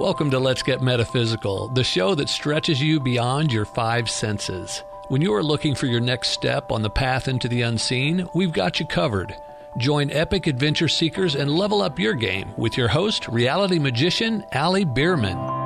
Welcome to Let's Get Metaphysical, the show that stretches you beyond your five senses. When you are looking for your next step on the path into the unseen, we've got you covered. Join epic adventure seekers and level up your game with your host, reality magician Ali Bierman.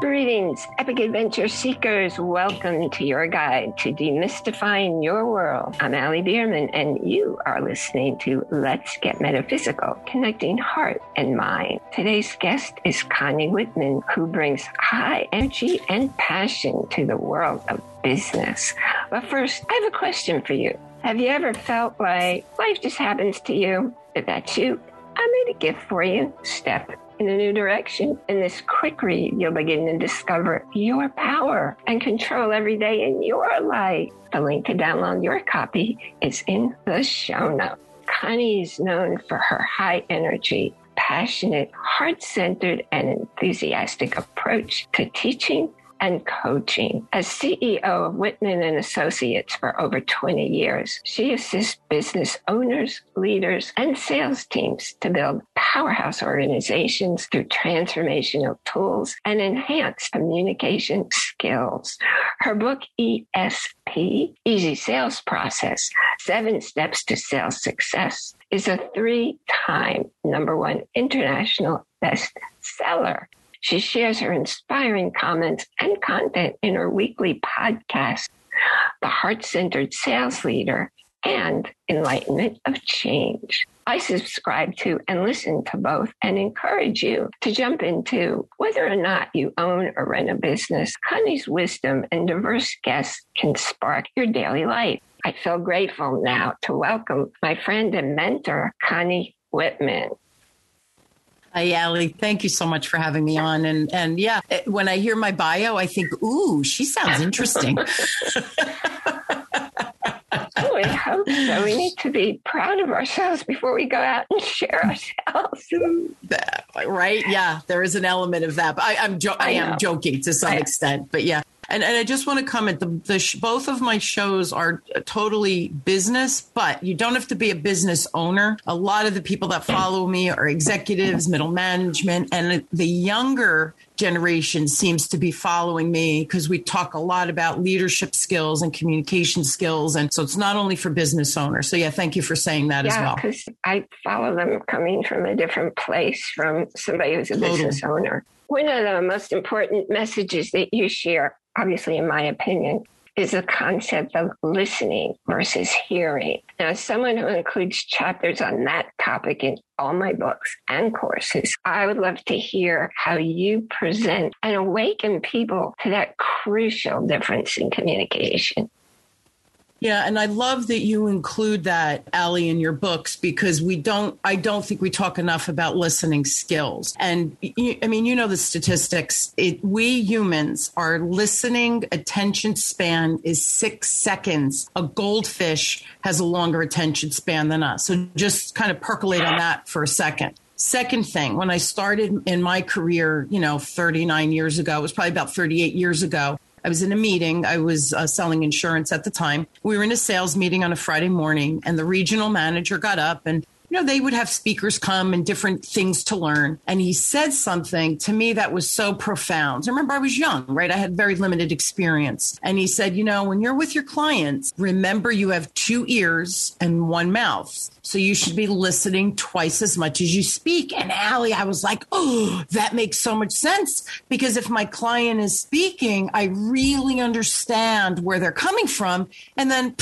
Greetings, epic adventure seekers. Welcome to your guide to demystifying your world. I'm Ali Bierman, and you are listening to Let's Get Metaphysical, connecting heart and mind. Today's guest is Connie Whitman, who brings high energy and passion to the world of business. But first, I have a question for you. Have you ever felt like life just happens to you? If that's you, I made a gift for you. Step in a new direction. In this quick read, you'll begin to discover your power and control every day in your life. The link to download your copy is in the show notes. Connie is known for her high energy, passionate, heart centered, and enthusiastic approach to teaching and coaching. As CEO of Whitman and Associates for over 20 years, she assists business owners, leaders, and sales teams to build powerhouse organizations through transformational tools and enhance communication skills. Her book, ESP, Easy Sales Process, Seven Steps to Sales Success, is a three time number one international bestseller. She shares her inspiring comments and content in her weekly podcast, The Heart Centered Sales Leader and Enlightenment of Change. I subscribe to and listen to both and encourage you to jump into whether or not you own or run a business. Connie's wisdom and diverse guests can spark your daily life. I feel grateful now to welcome my friend and mentor, Connie Whitman. Uh, Hi, Ali. Thank you so much for having me on. And and yeah, when I hear my bio, I think, ooh, she sounds interesting. oh, we hope so. We need to be proud of ourselves before we go out and share ourselves. right? Yeah, there is an element of that. But I, am jo- I, I am joking to some I, extent. But yeah, and, and I just want to comment the, the sh- both of my shows are totally business, but you don't have to be a business owner. A lot of the people that follow me are executives, middle management, and the younger generation seems to be following me because we talk a lot about leadership skills and communication skills. And so it's not only for business owners. So, yeah, thank you for saying that yeah, as well. because I follow them coming from a different place from somebody who's a totally. business owner. One of the most important messages that you share obviously, in my opinion, is the concept of listening versus hearing. Now, as someone who includes chapters on that topic in all my books and courses, I would love to hear how you present and awaken people to that crucial difference in communication. Yeah, and I love that you include that, Ali, in your books because we don't, I don't think we talk enough about listening skills. And I mean, you know the statistics. It, we humans, our listening attention span is six seconds. A goldfish has a longer attention span than us. So just kind of percolate on that for a second. Second thing, when I started in my career, you know, 39 years ago, it was probably about 38 years ago, I was in a meeting. I was uh, selling insurance at the time. We were in a sales meeting on a Friday morning, and the regional manager got up and you know, they would have speakers come and different things to learn. And he said something to me that was so profound. I remember I was young, right? I had very limited experience. And he said, you know, when you're with your clients, remember you have two ears and one mouth. So you should be listening twice as much as you speak. And Allie, I was like, oh, that makes so much sense. Because if my client is speaking, I really understand where they're coming from. And then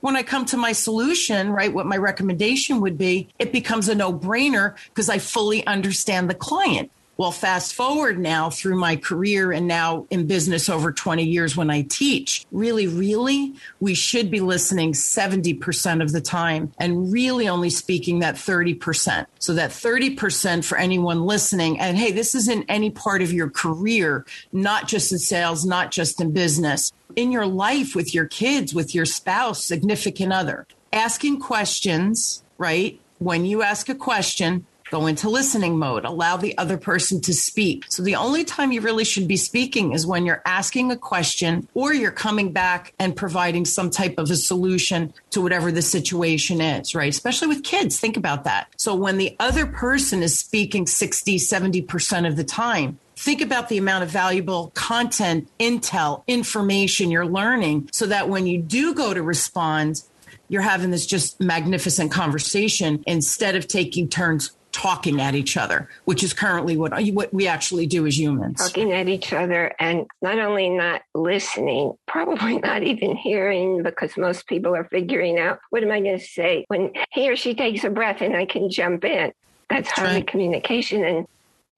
when I come to my solution, right, what my recommendation would be, it becomes a no brainer because I fully understand the client. Well, fast forward now through my career and now in business over 20 years when I teach, really, really, we should be listening 70% of the time and really only speaking that 30%. So that 30% for anyone listening. And hey, this is in any part of your career, not just in sales, not just in business, in your life with your kids, with your spouse, significant other. Asking questions, right? When you ask a question, go into listening mode, allow the other person to speak. So the only time you really should be speaking is when you're asking a question or you're coming back and providing some type of a solution to whatever the situation is, right? Especially with kids. Think about that. So when the other person is speaking 60, 70% of the time, think about the amount of valuable content, intel, information you're learning so that when you do go to respond, you're having this just magnificent conversation instead of taking turns talking at each other, which is currently what, what we actually do as humans. Talking at each other and not only not listening, probably not even hearing because most people are figuring out what am I going to say when he or she takes a breath and I can jump in. That's hardly right. communication. And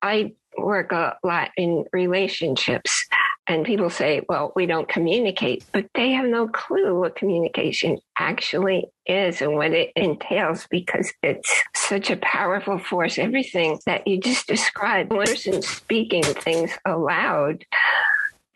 I work a lot in relationships and people say, well, we don't communicate, but they have no clue what communication actually is and what it entails because it's such a powerful force. Everything that you just described, one person speaking things aloud,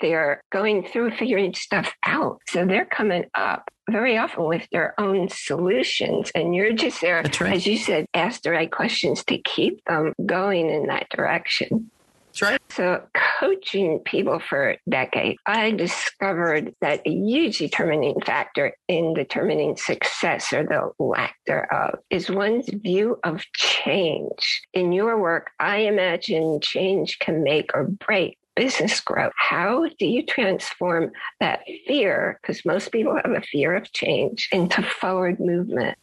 they're going through figuring stuff out. So they're coming up very often with their own solutions. And you're just there, right. as you said, ask the right questions to keep them going in that direction. That's right. So, coaching people for decades, I discovered that a huge determining factor in determining success or the lack thereof is one's view of change. In your work, I imagine change can make or break business growth. How do you transform that fear, because most people have a fear of change, into forward movement?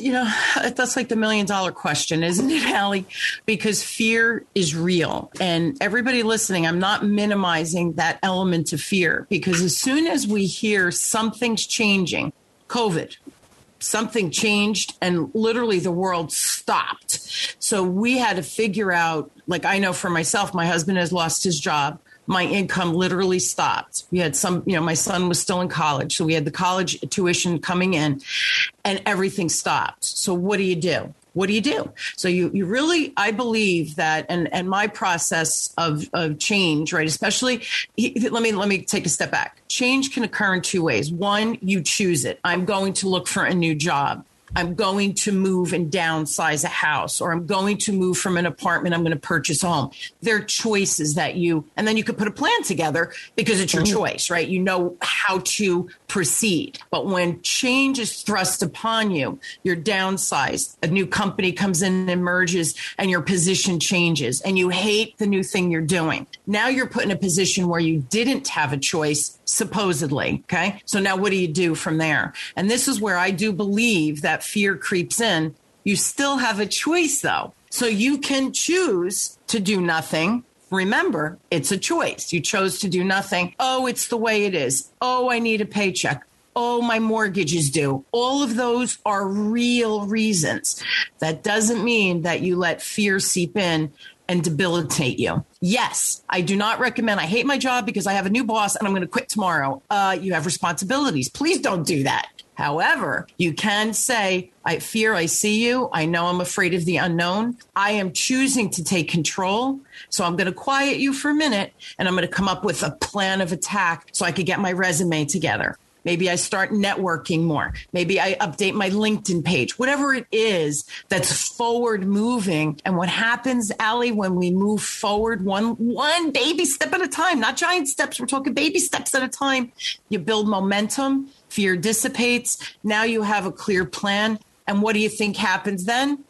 You know, that's like the million dollar question, isn't it, Allie? Because fear is real. And everybody listening, I'm not minimizing that element of fear because as soon as we hear something's changing, COVID, something changed and literally the world stopped. So we had to figure out, like I know for myself, my husband has lost his job my income literally stopped. We had some, you know, my son was still in college. So we had the college tuition coming in and everything stopped. So what do you do? What do you do? So you, you really, I believe that, and, and my process of, of change, right? Especially, let me, let me take a step back. Change can occur in two ways. One, you choose it. I'm going to look for a new job. I'm going to move and downsize a house, or I'm going to move from an apartment, I'm going to purchase a home. There are choices that you, and then you could put a plan together because it's your mm-hmm. choice, right? You know how to proceed. But when change is thrust upon you, you're downsized, a new company comes in and emerges, and your position changes, and you hate the new thing you're doing. Now you're put in a position where you didn't have a choice, supposedly. Okay. So now what do you do from there? And this is where I do believe that fear creeps in. You still have a choice, though. So you can choose to do nothing Remember, it's a choice. You chose to do nothing. Oh, it's the way it is. Oh, I need a paycheck. Oh, my mortgage is due. All of those are real reasons. That doesn't mean that you let fear seep in and debilitate you. Yes, I do not recommend. I hate my job because I have a new boss and I'm going to quit tomorrow. Uh, you have responsibilities. Please don't do that. However, you can say, I fear I see you. I know I'm afraid of the unknown. I am choosing to take control. So I'm going to quiet you for a minute and I'm going to come up with a plan of attack so I could get my resume together. Maybe I start networking more. Maybe I update my LinkedIn page, whatever it is that's forward moving. And what happens, Allie, when we move forward one, one baby step at a time, not giant steps. We're talking baby steps at a time. You build momentum fear dissipates. Now you have a clear plan. And what do you think happens then?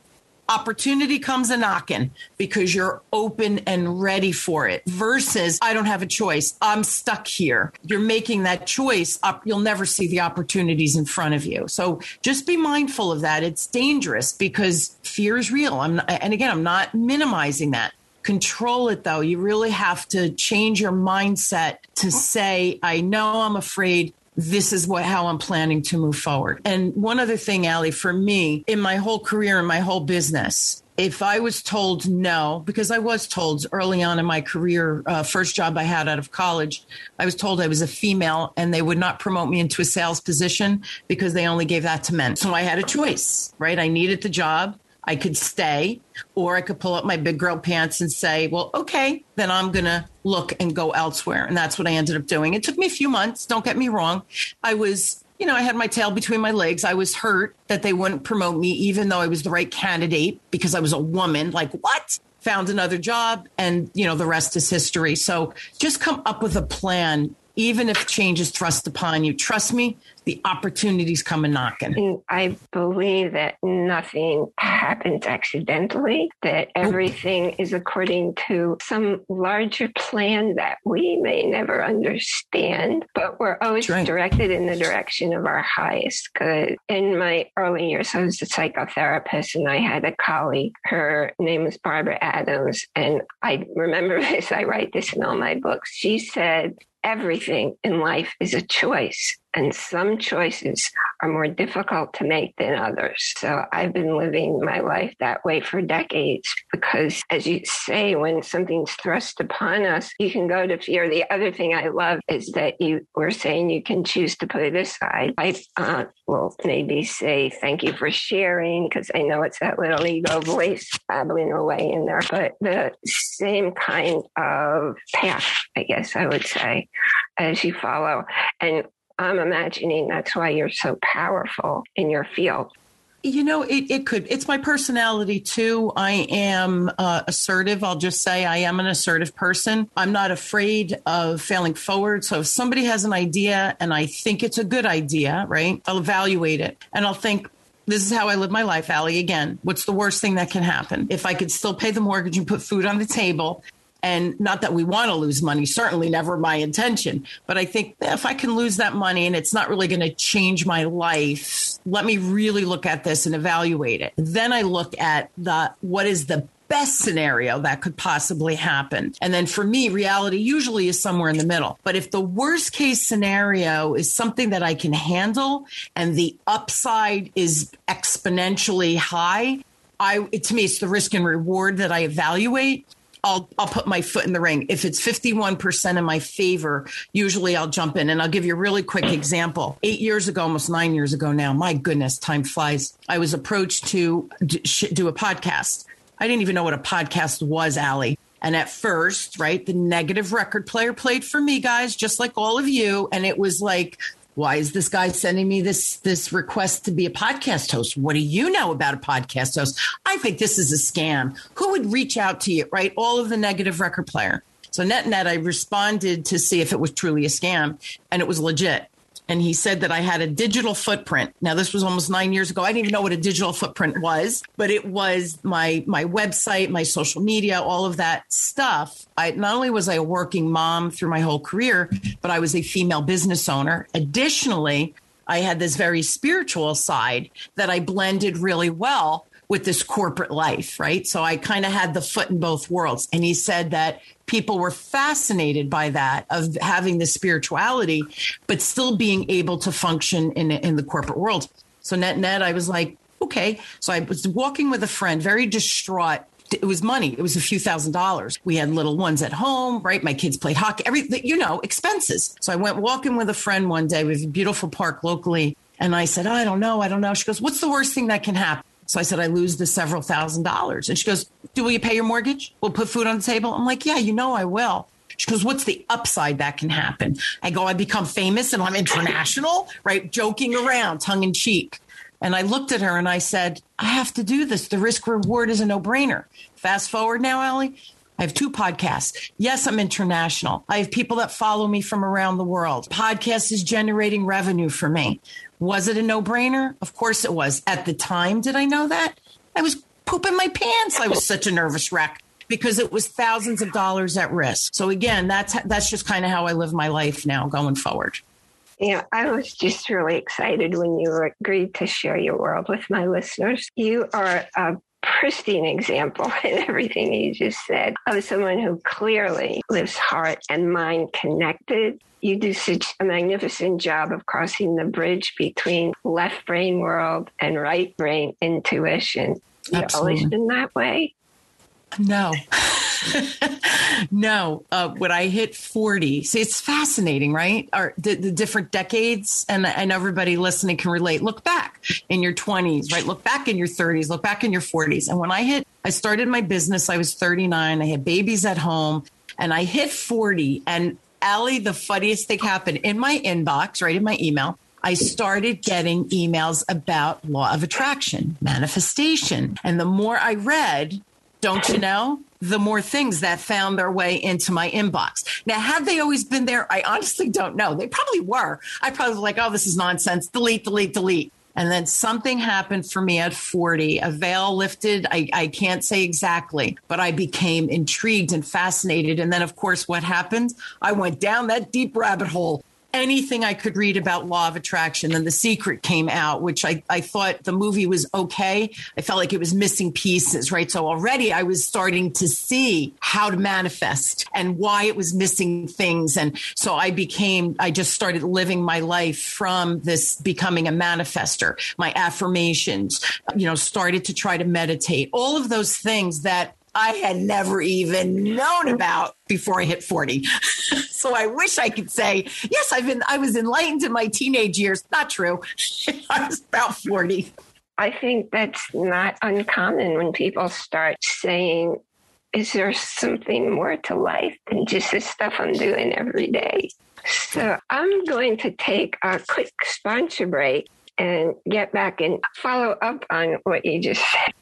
Opportunity comes a knocking because you're open and ready for it versus I don't have a choice. I'm stuck here. You're making that choice. You'll never see the opportunities in front of you. So just be mindful of that. It's dangerous because fear is real. I'm not, and again, I'm not minimizing that control it though. You really have to change your mindset to say, I know I'm afraid this is what how I'm planning to move forward. And one other thing, Allie, for me, in my whole career in my whole business, if I was told no, because I was told early on in my career, uh, first job I had out of college, I was told I was a female and they would not promote me into a sales position because they only gave that to men. So I had a choice, right? I needed the job. I could stay, or I could pull up my big girl pants and say, well, okay, then I'm going to look and go elsewhere. And that's what I ended up doing. It took me a few months. Don't get me wrong. I was you know, I had my tail between my legs. I was hurt that they wouldn't promote me, even though I was the right candidate because I was a woman. Like, what? Found another job, and, you know, the rest is history. So just come up with a plan even if change is thrust upon you. Trust me, the opportunities come a knocking. Mm, I believe that nothing happens accidentally, that everything is according to some larger plan that we may never understand, but we're always right. directed in the direction of our highest good. In my early years, I was a psychotherapist and I had a colleague. Her name was Barbara Adams. And I remember this, I write this in all my books. She said, everything in life is a choice and some choices are more difficult to make than others. So I've been living my life that way for decades because, as you say, when something's thrust upon us, you can go to fear. The other thing I love is that you were saying you can choose to put it aside. I uh, will maybe say thank you for sharing because I know it's that little ego voice babbling away in there, but the same kind of path, I guess I would say, as you follow. And I'm imagining that's why you're so powerful in your field. You know, it, it could. It's my personality too. I am uh, assertive. I'll just say I am an assertive person. I'm not afraid of failing forward. So if somebody has an idea and I think it's a good idea, right, I'll evaluate it and I'll think, this is how I live my life, Allie. Again, what's the worst thing that can happen? If I could still pay the mortgage and put food on the table and not that we want to lose money, certainly never my intention. But I think if I can lose that money and it's not really going to change my life, let me really look at this and evaluate it. Then I look at the what is the best scenario that could possibly happen. And then for me, reality usually is somewhere in the middle. But if the worst case scenario is something that I can handle and the upside is exponentially high, I, to me, it's the risk and reward that I evaluate. I'll I'll put my foot in the ring. If it's 51% in my favor, usually I'll jump in. And I'll give you a really quick example. 8 years ago, almost 9 years ago now, my goodness, time flies. I was approached to do a podcast. I didn't even know what a podcast was, Allie. And at first, right, the negative record player played for me, guys, just like all of you. And it was like, why is this guy sending me this this request to be a podcast host? What do you know about a podcast host? I think this is a scam. Who would reach out to you right? All of the negative record player. So net net i responded to see if it was truly a scam and it was legit and he said that I had a digital footprint. Now this was almost 9 years ago. I didn't even know what a digital footprint was, but it was my my website, my social media, all of that stuff. I not only was I a working mom through my whole career, but I was a female business owner. Additionally, I had this very spiritual side that I blended really well with this corporate life, right? So I kind of had the foot in both worlds. And he said that people were fascinated by that of having the spirituality, but still being able to function in, in the corporate world. So net net, I was like, okay. So I was walking with a friend, very distraught it was money. It was a few thousand dollars. We had little ones at home, right? My kids played hockey, everything, you know, expenses. So I went walking with a friend one day. with a beautiful park locally. And I said, oh, I don't know. I don't know. She goes, what's the worst thing that can happen? So I said, I lose the several thousand dollars. And she goes, Do will you pay your mortgage? We'll put food on the table. I'm like, Yeah, you know I will. She goes, What's the upside that can happen? I go, I become famous and I'm international, right? Joking around, tongue in cheek. And I looked at her and I said, I have to do this. The risk reward is a no brainer. Fast forward now, Allie. I have two podcasts. Yes, I'm international. I have people that follow me from around the world. Podcast is generating revenue for me. Was it a no brainer? Of course it was. At the time, did I know that? I was pooping my pants. I was such a nervous wreck because it was thousands of dollars at risk. So again, that's that's just kind of how I live my life now going forward. Yeah, I was just really excited when you agreed to share your world with my listeners. You are a pristine example in everything you just said of someone who clearly lives heart and mind connected you do such a magnificent job of crossing the bridge between left brain world and right brain intuition. You've always been that way? No. no. Uh, when I hit 40, see, it's fascinating, right? Our, the, the different decades, and, and everybody listening can relate. Look back in your 20s, right? Look back in your 30s, look back in your 40s. And when I hit, I started my business, I was 39, I had babies at home, and I hit 40, and Allie, the funniest thing happened in my inbox, right in my email. I started getting emails about law of attraction, manifestation. And the more I read, don't you know? The more things that found their way into my inbox. Now, had they always been there? I honestly don't know. They probably were. I probably was like, oh, this is nonsense. Delete, delete, delete. And then something happened for me at 40. A veil lifted. I, I can't say exactly, but I became intrigued and fascinated. And then, of course, what happened? I went down that deep rabbit hole anything I could read about law of attraction. And The Secret came out, which I, I thought the movie was okay. I felt like it was missing pieces, right? So already I was starting to see how to manifest and why it was missing things. And so I became, I just started living my life from this becoming a manifester, my affirmations, you know, started to try to meditate, all of those things that I had never even known about before I hit 40. so I wish I could say, yes, I've been I was enlightened in my teenage years. Not true. I was about 40. I think that's not uncommon when people start saying, is there something more to life than just the stuff I'm doing every day? So I'm going to take a quick sponsor break and get back and follow up on what you just said.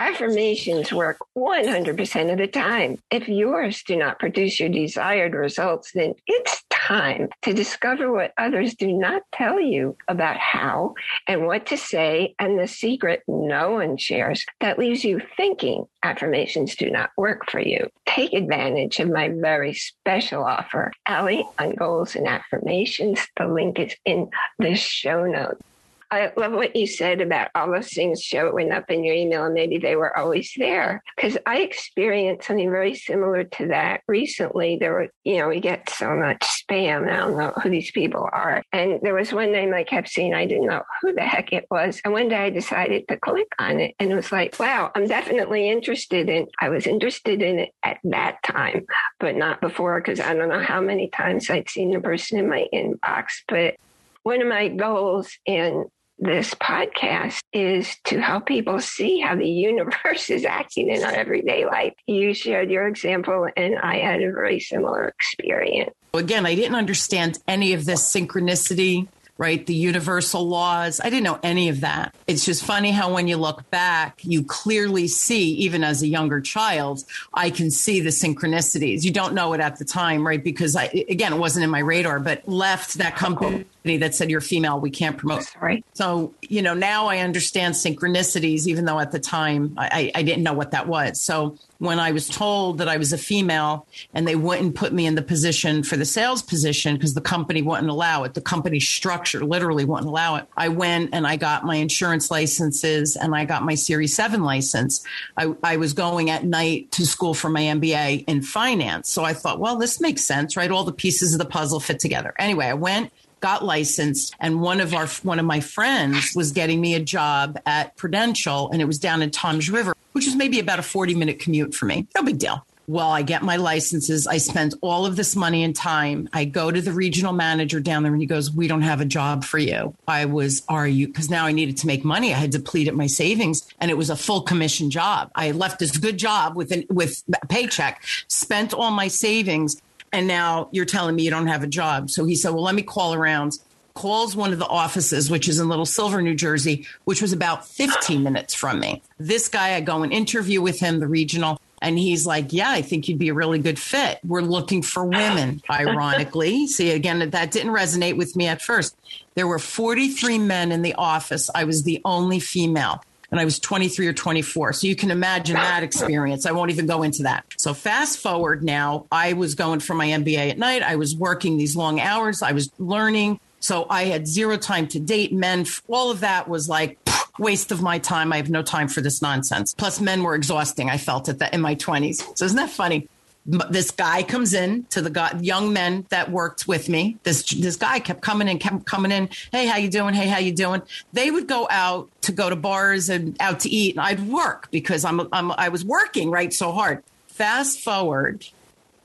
Affirmations work 100% of the time. If yours do not produce your desired results, then it's time to discover what others do not tell you about how and what to say and the secret no one shares that leaves you thinking affirmations do not work for you. Take advantage of my very special offer, Allie on Goals and Affirmations. The link is in the show notes. I love what you said about all those things showing up in your email and maybe they were always there. Because I experienced something very similar to that recently. There were, you know, we get so much spam. I don't know who these people are. And there was one name I kept seeing. I didn't know who the heck it was. And one day I decided to click on it and it was like, wow, I'm definitely interested in, I was interested in it at that time, but not before because I don't know how many times I'd seen the person in my inbox. But one of my goals in this podcast is to help people see how the universe is acting in our everyday life. You shared your example, and I had a very similar experience. Again, I didn't understand any of this synchronicity right? The universal laws. I didn't know any of that. It's just funny how when you look back, you clearly see, even as a younger child, I can see the synchronicities. You don't know it at the time, right? Because I, again, it wasn't in my radar, but left that company that said you're female, we can't promote. Sorry. So, you know, now I understand synchronicities, even though at the time I, I didn't know what that was. So when I was told that I was a female and they wouldn't put me in the position for the sales position because the company wouldn't allow it, the company structure literally wouldn't allow it. I went and I got my insurance licenses and I got my Series 7 license. I, I was going at night to school for my MBA in finance. So I thought, well, this makes sense, right? All the pieces of the puzzle fit together. Anyway, I went got licensed and one of our one of my friends was getting me a job at Prudential and it was down in Toms River, which was maybe about a 40 minute commute for me. No big deal. Well, I get my licenses. I spend all of this money and time. I go to the regional manager down there and he goes, We don't have a job for you. I was, Are you? Because now I needed to make money. I had depleted my savings and it was a full commission job. I left this good job with, an, with a paycheck, spent all my savings and now you're telling me you don't have a job. So he said, Well, let me call around. Calls one of the offices, which is in Little Silver, New Jersey, which was about 15 minutes from me. This guy, I go and interview with him, the regional, and he's like, Yeah, I think you'd be a really good fit. We're looking for women, ironically. See, again, that didn't resonate with me at first. There were 43 men in the office. I was the only female and I was 23 or 24. So you can imagine that experience. I won't even go into that. So fast forward now, I was going for my MBA at night. I was working these long hours. I was learning. So I had zero time to date men. All of that was like waste of my time. I have no time for this nonsense. Plus men were exhausting. I felt it that in my 20s. So isn't that funny? this guy comes in to the guy, young men that worked with me. This this guy kept coming in, kept coming in. Hey, how you doing? Hey, how you doing? They would go out to go to bars and out to eat, and I'd work because I'm, I'm I was working right so hard. Fast forward,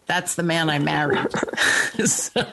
that's the man I married. so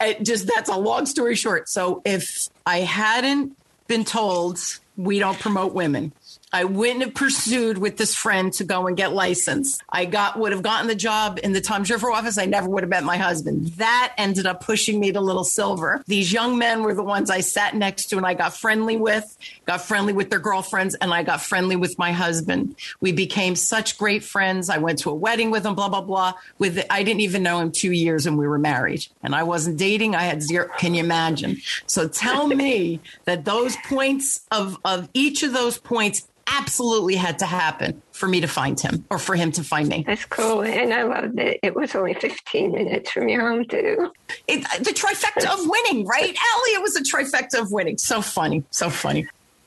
it just that's a long story short. So if I hadn't been told we don't promote women, I wouldn't have pursued with this friend to go and get licensed. I got would have gotten the job in the Toms River office. I never would have met my husband. That ended up pushing me to Little Silver. These young men were the ones I sat next to and I got friendly with, got friendly with their girlfriends, and I got friendly with my husband. We became such great friends. I went to a wedding with him, blah, blah, blah. With I didn't even know him two years and we were married. And I wasn't dating. I had zero. Can you imagine? So tell me that those points of, of each of those points absolutely had to happen for me to find him or for him to find me. That's cool. And I love that it was only 15 minutes from your home, too. It, uh, the trifecta of winning, right? Allie, it was a trifecta of winning. So funny. So funny.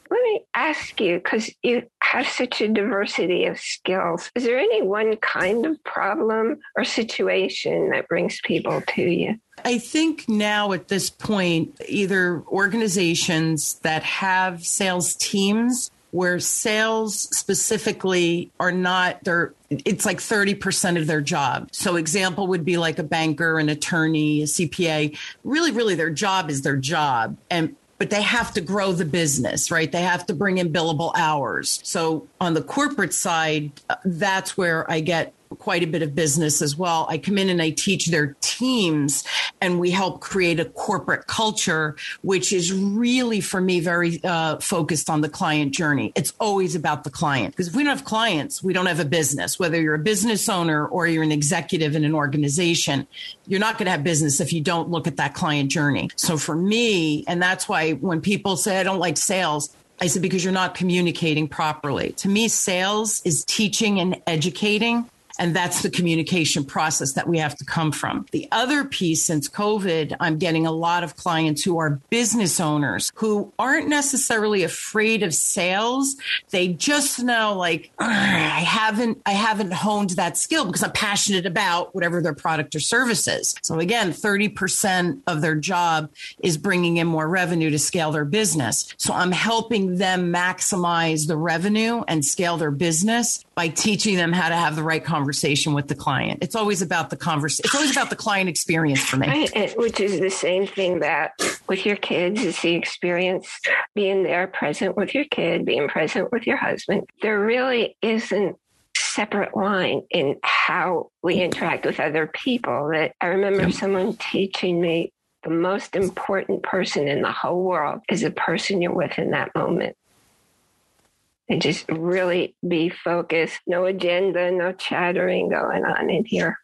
Let me ask you, because you have such a diversity of skills, is there any one kind of problem or situation that brings people to you? I think now at this point, either organizations that have sales teams where sales specifically are not they're it's like 30% of their job. So example would be like a banker, an attorney, a CPA. Really really their job is their job and but they have to grow the business, right? They have to bring in billable hours. So on the corporate side, uh, that's where I get quite a bit of business as well. I come in and I teach their teams and we help create a corporate culture, which is really for me very uh, focused on the client journey. It's always about the client because if we don't have clients, we don't have a business. Whether you're a business owner or you're an executive in an organization, you're not going to have business if you don't look at that client journey. So for me, and that's why when people say I don't like sales, I said, because you're not communicating properly. To me, sales is teaching and educating and that's the communication process that we have to come from. The other piece since COVID, I'm getting a lot of clients who are business owners who aren't necessarily afraid of sales. They just know like, I haven't, I haven't honed that skill because I'm passionate about whatever their product or service is. So again, 30% of their job is bringing in more revenue to scale their business. So I'm helping them maximize the revenue and scale their business by teaching them how to have the right conversation with the client. It's always about the conversation. It's always about the client experience for me. Right, which is the same thing that with your kids is the experience being there, present with your kid, being present with your husband. There really isn't separate line in how we interact with other people. That I remember someone teaching me the most important person in the whole world is the person you're with in that moment and just really be focused. No agenda, no chattering going on in here.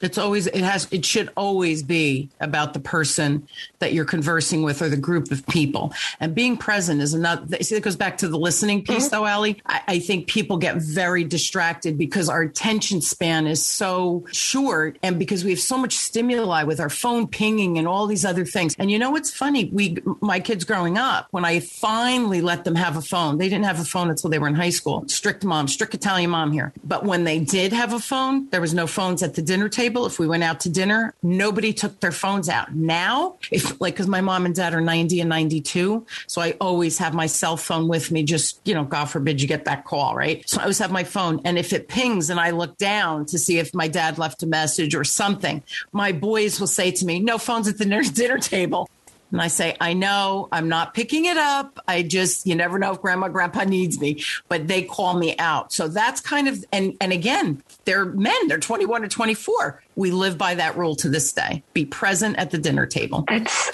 It's always it has it should always be about the person that you're conversing with or the group of people. And being present is another see it goes back to the listening piece mm-hmm. though, Allie. I, I, think people get very distracted because our attention span is so short and because we have so much stimuli with our phone pinging and all these other things. And you know what's funny? We my kids growing up, when I finally let them have a phone, they didn't have a phone until they were in high school. Strict mom, strict Italian mom here. But when they did have a phone, there was no phones at the dinner table table, if we went out to dinner, nobody took their phones out. Now, if like, cause my mom and dad are 90 and 92. So I always have my cell phone with me, just, you know, God forbid you get that call, right? So I always have my phone. And if it pings and I look down to see if my dad left a message or something, my boys will say to me, no phones at the dinner table. And I say, I know I'm not picking it up. I just, you never know if grandma, grandpa needs me, but they call me out. So that's kind of, and, and again, they're men, they're 21 or 24. We live by that rule to this day. Be present at the dinner table. That's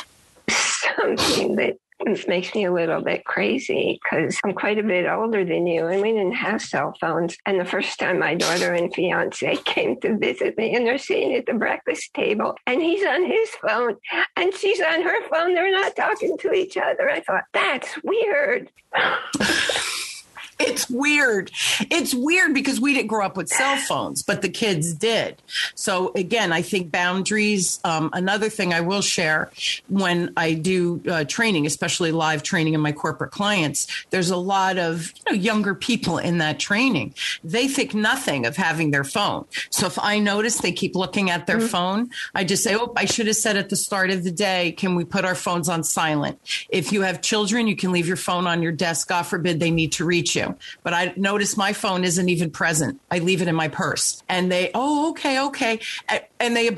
something that it makes me a little bit crazy because I'm quite a bit older than you and we didn't have cell phones. And the first time my daughter and fiance came to visit me and they're sitting at the breakfast table and he's on his phone and she's on her phone. They're not talking to each other. I thought, that's weird. it's weird. It's weird because we didn't grow up with cell phones, but the kids did. So again, I think boundaries. Um, another thing I will share when I do uh, training, especially live training in my corporate clients, there's a lot of you know, younger people in that training. They think nothing of having their phone. So if I notice they keep looking at their mm-hmm. phone, I just say, "Oh, I should have said at the start of the day, can we put our phones on silent? If you have children, you can leave your phone on your desk. God forbid they need to reach you." But I notice my phone isn't even present. I leave it in my purse. And they, oh, okay, okay. And they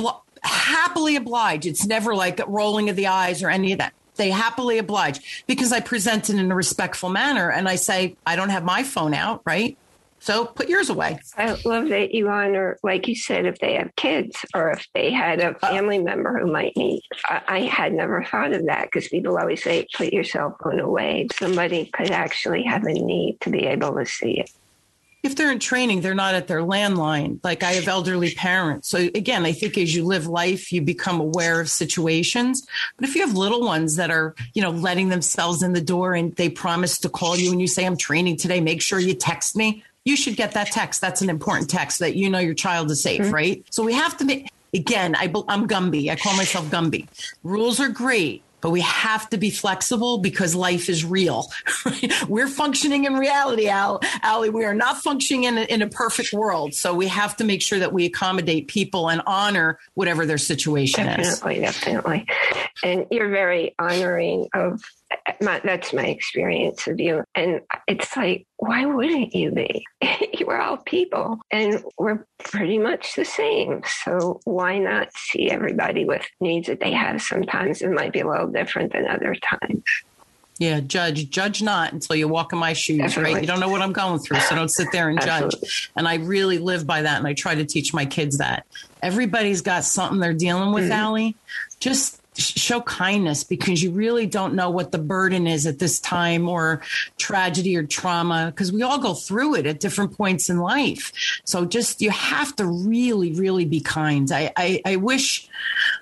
happily oblige. It's never like rolling of the eyes or any of that. they happily oblige because I present it in a respectful manner and I say, I don't have my phone out, right? So put yours away. I love that you honor, like you said, if they have kids or if they had a uh, family member who might need. I, I had never thought of that because people always say, put your cell phone away. Somebody could actually have a need to be able to see it if they're in training, they're not at their landline. Like I have elderly parents. So again, I think as you live life, you become aware of situations. But if you have little ones that are, you know, letting themselves in the door and they promise to call you and you say, I'm training today, make sure you text me. You should get that text. That's an important text that you know your child is safe, mm-hmm. right? So we have to make, again, I, I'm Gumby. I call myself Gumby. Rules are great but we have to be flexible because life is real. We're functioning in reality, Al, Allie. We are not functioning in a, in a perfect world. So we have to make sure that we accommodate people and honor whatever their situation definitely, is. Definitely, definitely. And you're very honoring of my, that's my experience of you. And it's like, why wouldn't you be? we're all people and we're pretty much the same. So why not see everybody with needs that they have? Sometimes it might be a little different than other times. Yeah, judge, judge not until you walk in my shoes, Definitely. right? You don't know what I'm going through, so don't sit there and judge. And I really live by that, and I try to teach my kids that. Everybody's got something they're dealing with, mm-hmm. Allie. Just show kindness because you really don't know what the burden is at this time or tragedy or trauma because we all go through it at different points in life. So just you have to really really be kind. I i, I wish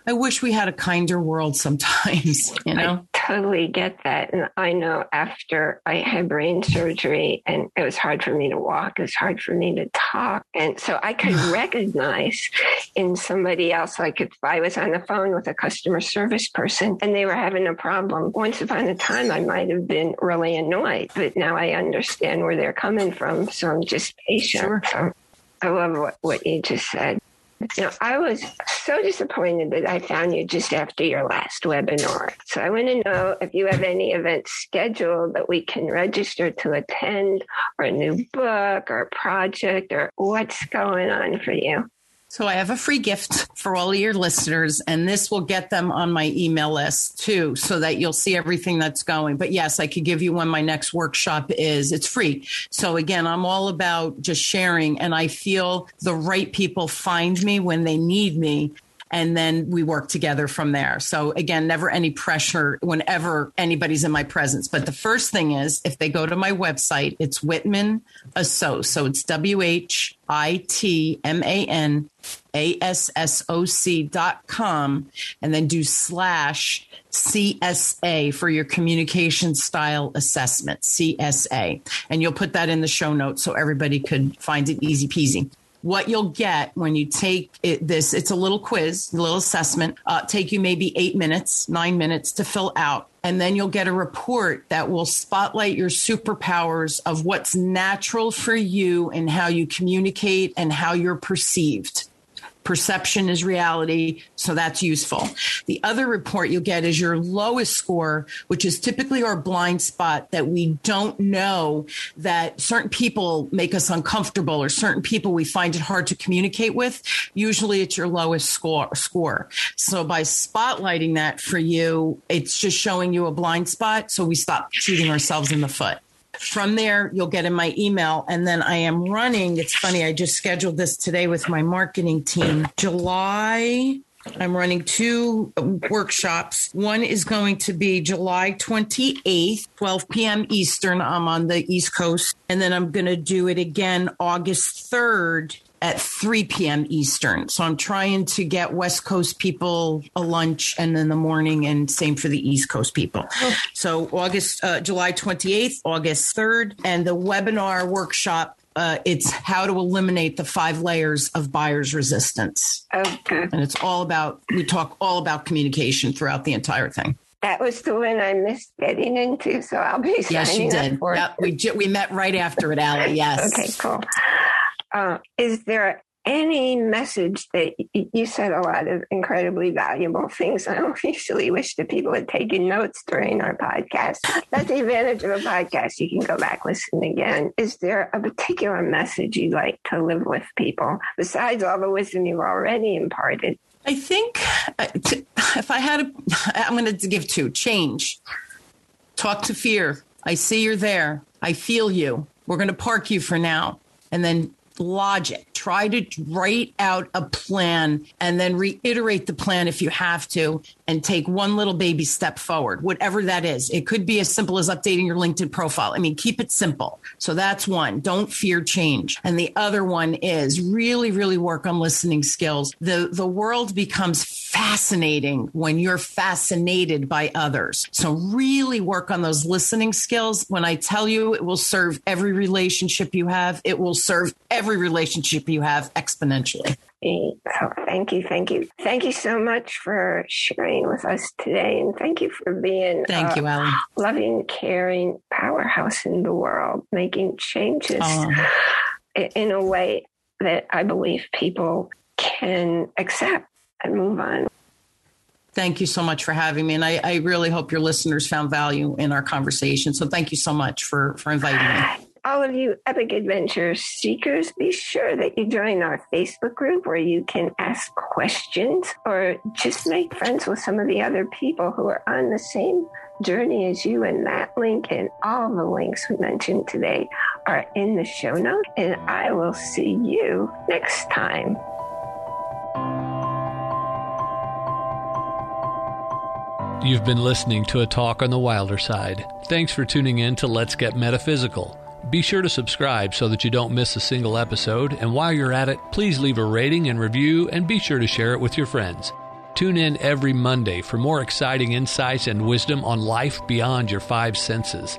i wish we had a kinder world sometimes you know? I totally get that. And i know after i had brain surgery and it was hard for me to walk it was hard for me to talk. And so i could recognize in somebody else like if i was on the phone with a customer service service person and they were having a problem. Once upon a time, I might have been really annoyed, but now I understand where they're coming from. So I'm just patient. Sure. So I love what, what you just said. Know, I was so disappointed that I found you just after your last webinar. So I want to know if you have any events scheduled that we can register to attend, or a new book, or a project, or what's going on for you. So I have a free gift for all of your listeners, and this will get them on my email list too, so that you'll see everything that's going. But yes, I could give you when my next workshop is. It's free. So again, I'm all about just sharing, and I feel the right people find me when they need me and then we work together from there. So again, never any pressure whenever anybody's in my presence. But the first thing is if they go to my website, it's Whitman Assoc. So it's W H I T M A N A S S O C dot com and then do slash CSA for your communication style assessment, CSA. And you'll put that in the show notes so everybody could find it easy peasy what you'll get when you take it, this, it's a little quiz, a little assessment, uh, take you maybe eight minutes, nine minutes to fill out. And then you'll get a report that will spotlight your superpowers of what's natural for you and how you communicate and how you're perceived. Perception is reality, so that's useful. The other report you'll get is your lowest score, which is typically our blind spot that we don't know that certain people make us uncomfortable or certain people we find it hard to communicate with. Usually it's your lowest score score. So by spotlighting that for you, it's just showing you a blind spot. So we stop shooting ourselves in the foot. From there, you'll get in my email. And then I am running. It's funny, I just scheduled this today with my marketing team. July I'm running two workshops. One is going to be July 28th, 12 p.m. Eastern. I'm on the East Coast. And then I'm going to do it again August 3rd at 3 p.m. Eastern. So I'm trying to get West Coast people a lunch and in the morning, and same for the East Coast people. Oh. So August, uh, July 28th, August 3rd, and the webinar workshop. Uh, it's how to eliminate the five layers of buyer's resistance. Okay. And it's all about, we talk all about communication throughout the entire thing. That was the one I missed getting into, so I'll be yes, you did. Yep, we we met right after it, Allie. Yes. okay, cool. Uh, is there any message that you said a lot of incredibly valuable things. I usually wish that people had taken notes during our podcast. That's the advantage of a podcast. You can go back, listen again. Is there a particular message you'd like to live with people besides all the wisdom you've already imparted? I think uh, if I had a, I'm going to give two change. Talk to fear. I see you're there. I feel you. We're going to park you for now. And then logic. Try to write out a plan and then reiterate the plan if you have to and take one little baby step forward, whatever that is. It could be as simple as updating your LinkedIn profile. I mean, keep it simple. So that's one. Don't fear change. And the other one is really, really work on listening skills. The, the world becomes fascinating when you're fascinated by others. So really work on those listening skills. When I tell you it will serve every relationship you have, it will serve every relationship you have exponentially. Thank you, thank you, thank you so much for sharing with us today, and thank you for being thank you, Allie, loving, caring powerhouse in the world, making changes uh, in a way that I believe people can accept and move on. Thank you so much for having me, and I, I really hope your listeners found value in our conversation. So thank you so much for for inviting me all of you epic adventure seekers, be sure that you join our Facebook group where you can ask questions or just make friends with some of the other people who are on the same journey as you. And that link and all the links we mentioned today are in the show notes. And I will see you next time. You've been listening to a talk on the wilder side. Thanks for tuning in to Let's Get Metaphysical. Be sure to subscribe so that you don't miss a single episode, and while you're at it, please leave a rating and review and be sure to share it with your friends. Tune in every Monday for more exciting insights and wisdom on life beyond your five senses.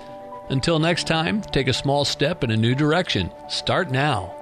Until next time, take a small step in a new direction. Start now.